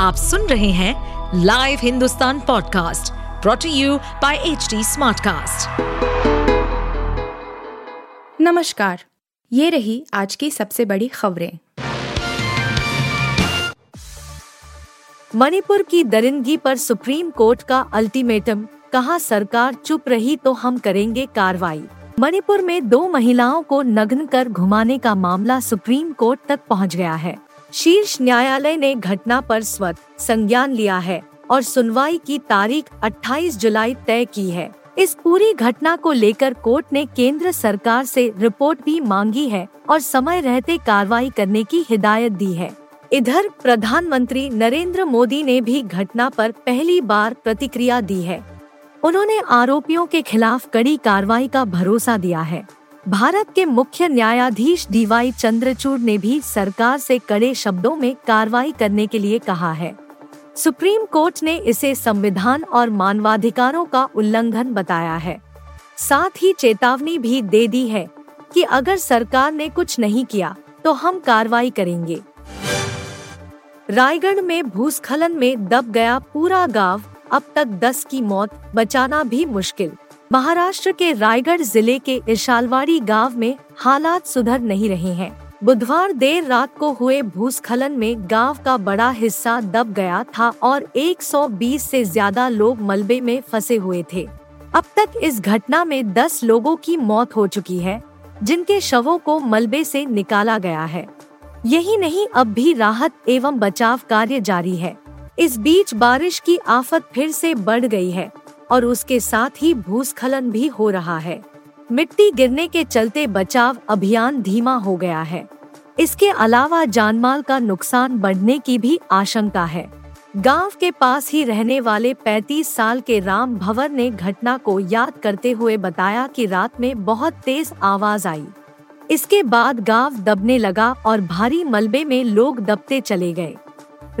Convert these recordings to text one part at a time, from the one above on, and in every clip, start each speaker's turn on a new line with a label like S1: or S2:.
S1: आप सुन रहे हैं live Hindustan podcast brought to you by H Smartcast.
S2: नमस्कार, ये रही आज की सबसे बड़ी खबरें।
S3: मणिपुर की दरिंदगी पर सुप्रीम कोर्ट का अल्टीमेटम, कहा सरकार चुप रही तो हम करेंगे कार्रवाई। मणिपुर में दो महिलाओं को नग्न कर घुमाने का मामला सुप्रीम कोर्ट तक पहुँच गया है। शीर्ष न्यायालय ने घटना पर स्वत संज्ञान लिया है और सुनवाई की तारीख 28 जुलाई तय की है। इस पूरी घटना को लेकर कोर्ट ने केंद्र सरकार से रिपोर्ट भी मांगी है और समय रहते कार्रवाई करने की हिदायत दी है। इधर, प्रधानमंत्री नरेंद्र मोदी ने भी घटना पर पहली बार प्रतिक्रिया दी है। उन्होंने आरोपियों के खिलाफ कड़ी कार्रवाई का भरोसा दिया है। भारत के मुख्य न्यायाधीश डीवाई चंद्रचूड़ ने भी सरकार से कड़े शब्दों में कार्रवाई करने के लिए कहा है। सुप्रीम कोर्ट ने इसे संविधान और मानवाधिकारों का उल्लंघन बताया है। साथ ही चेतावनी भी दे दी है कि अगर सरकार ने कुछ नहीं किया तो हम कार्रवाई करेंगे। रायगढ़ में भूस्खलन में दब गया पूरा गाँव, अब तक 10 की मौत, बचाना भी मुश्किल। महाराष्ट्र के रायगढ़ ज़िले के इशालवाड़ी गाँव में हालात सुधर नहीं रहे हैं। बुधवार देर रात को हुए भूस्खलन में गाँव का बड़ा हिस्सा दब गया था और 120 से ज़्यादा लोग मलबे में फंसे हुए थे। अब तक इस घटना में 10 लोगों की मौत हो चुकी है, जिनके शवों को मलबे से निकाला गया है। यही नहीं, अब भी राहत एवं बचाव कार्य जारी है। इस बीच बारिश की आफत फिर से बढ़ गई है। और उसके साथ ही भूस्खलन भी हो रहा है। मिट्टी गिरने के चलते बचाव अभियान धीमा हो गया है। इसके अलावा जानमाल का नुकसान बढ़ने की भी आशंका है। गाँव के पास ही रहने वाले 35 साल के राम भंवर ने घटना को याद करते हुए बताया कि रात में बहुत तेज आवाज़ आई। इसके बाद गाँव दबने लगा और भारी मलबे में लोग दबते चले गए।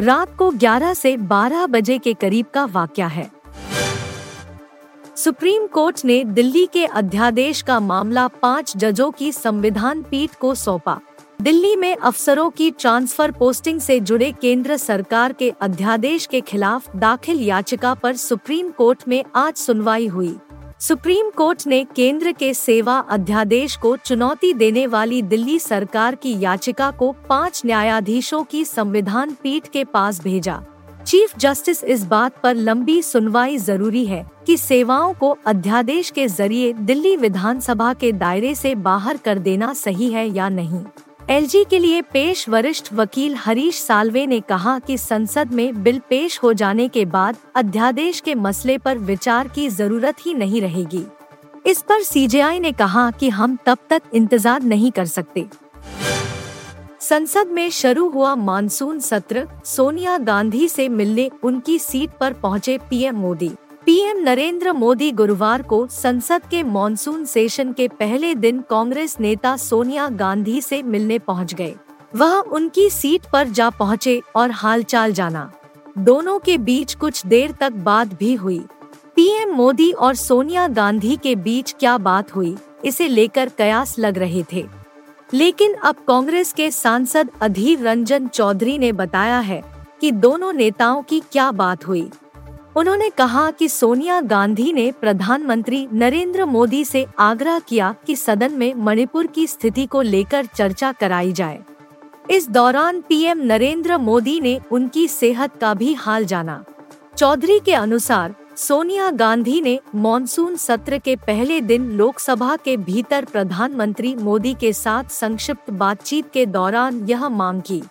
S3: रात को 11 से 12 बजे के करीब का वाक्य है। सुप्रीम कोर्ट ने दिल्ली के अध्यादेश का मामला पाँच जजों की संविधान पीठ को सौंपा। दिल्ली में अफसरों की ट्रांसफ़र पोस्टिंग से जुड़े केंद्र सरकार के अध्यादेश के खिलाफ दाखिल याचिका पर सुप्रीम कोर्ट में आज सुनवाई हुई। सुप्रीम कोर्ट ने केंद्र के सेवा अध्यादेश को चुनौती देने वाली दिल्ली सरकार की याचिका को पाँच न्यायाधीशों की संविधान पीठ के पास भेजा। चीफ जस्टिस इस बात पर लंबी सुनवाई ज़रूरी है कि सेवाओं को अध्यादेश के ज़रिए दिल्ली विधानसभा के दायरे से बाहर कर देना सही है या नहीं। एलजी के लिए पेश वरिष्ठ वकील हरीश सालवे ने कहा कि संसद में बिल पेश हो जाने के बाद अध्यादेश के मसले पर विचार की ज़रूरत ही नहीं रहेगी। इस पर सीजेआई ने कहा कि हम तब तक इंतज़ार नहीं कर सकते। संसद में शुरू हुआ मानसून सत्र, सोनिया गांधी से मिलने उनकी सीट पर पहुँचे पीएम मोदी। पीएम नरेंद्र मोदी गुरुवार को संसद के मानसून सेशन के पहले दिन कांग्रेस नेता सोनिया गांधी से मिलने पहुँच गए। वह उनकी सीट पर जा पहुँचे और हालचाल जाना। दोनों के बीच कुछ देर तक बात भी हुई। पीएम मोदी और सोनिया गांधी के बीच क्या बात हुई, इसे लेकर कयास लग रहे थे। लेकिन अब कांग्रेस के सांसद अधीर रंजन चौधरी ने बताया है कि दोनों नेताओं की क्या बात हुई। उन्होंने कहा कि सोनिया गांधी ने प्रधानमंत्री नरेंद्र मोदी से आग्रह किया कि सदन में मणिपुर की स्थिति को लेकर चर्चा कराई जाए। इस दौरान पीएम नरेंद्र मोदी ने उनकी सेहत का भी हाल जाना। चौधरी के अनुसार सोनिया गांधी ने मॉनसून सत्र के पहले दिन लोकसभा के भीतर प्रधानमंत्री मोदी के साथ संक्षिप्त बातचीत के दौरान यह मांग की।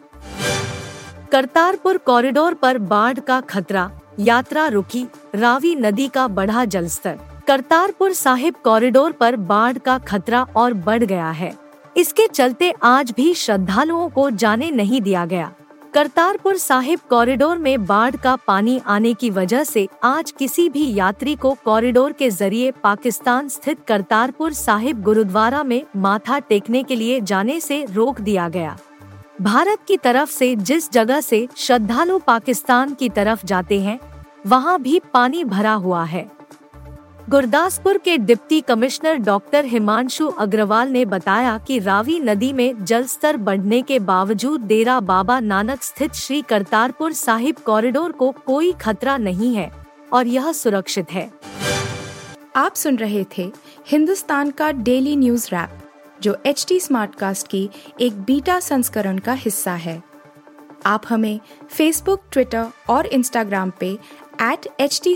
S3: करतारपुर कॉरिडोर पर बाढ़ का खतरा, यात्रा रुकी, रावी नदी का बढ़ा जलस्तर। करतारपुर साहिब कॉरिडोर पर बाढ़ का खतरा और बढ़ गया है। इसके चलते आज भी श्रद्धालुओं को जाने नहीं दिया गया। करतारपुर साहिब कॉरिडोर में बाढ़ का पानी आने की वजह से आज किसी भी यात्री को कॉरिडोर के ज़रिए पाकिस्तान स्थित करतारपुर साहिब गुरुद्वारा में माथा टेकने के लिए जाने से रोक दिया गया। भारत की तरफ़ से जिस जगह से श्रद्धालु पाकिस्तान की तरफ़ जाते हैं, वहाँ भी पानी भरा हुआ है। गुरदासपुर के deputy commissioner doctor Himanshu Agarwal ने बताया कि रावी नदी में जल स्तर बढ़ने के बावजूद डेरा बाबा नानक स्थित श्री करतारपुर साहिब कॉरिडोर को कोई खतरा नहीं है और यह सुरक्षित है।
S2: आप सुन रहे थे हिंदुस्तान का डेली न्यूज़ रैप, जो एच टी स्मार्ट कास्ट की एक बीटा संस्करण का हिस्सा है। आप हमें फेसबुक ट्विटर और इंस्टाग्राम पे एट एच टी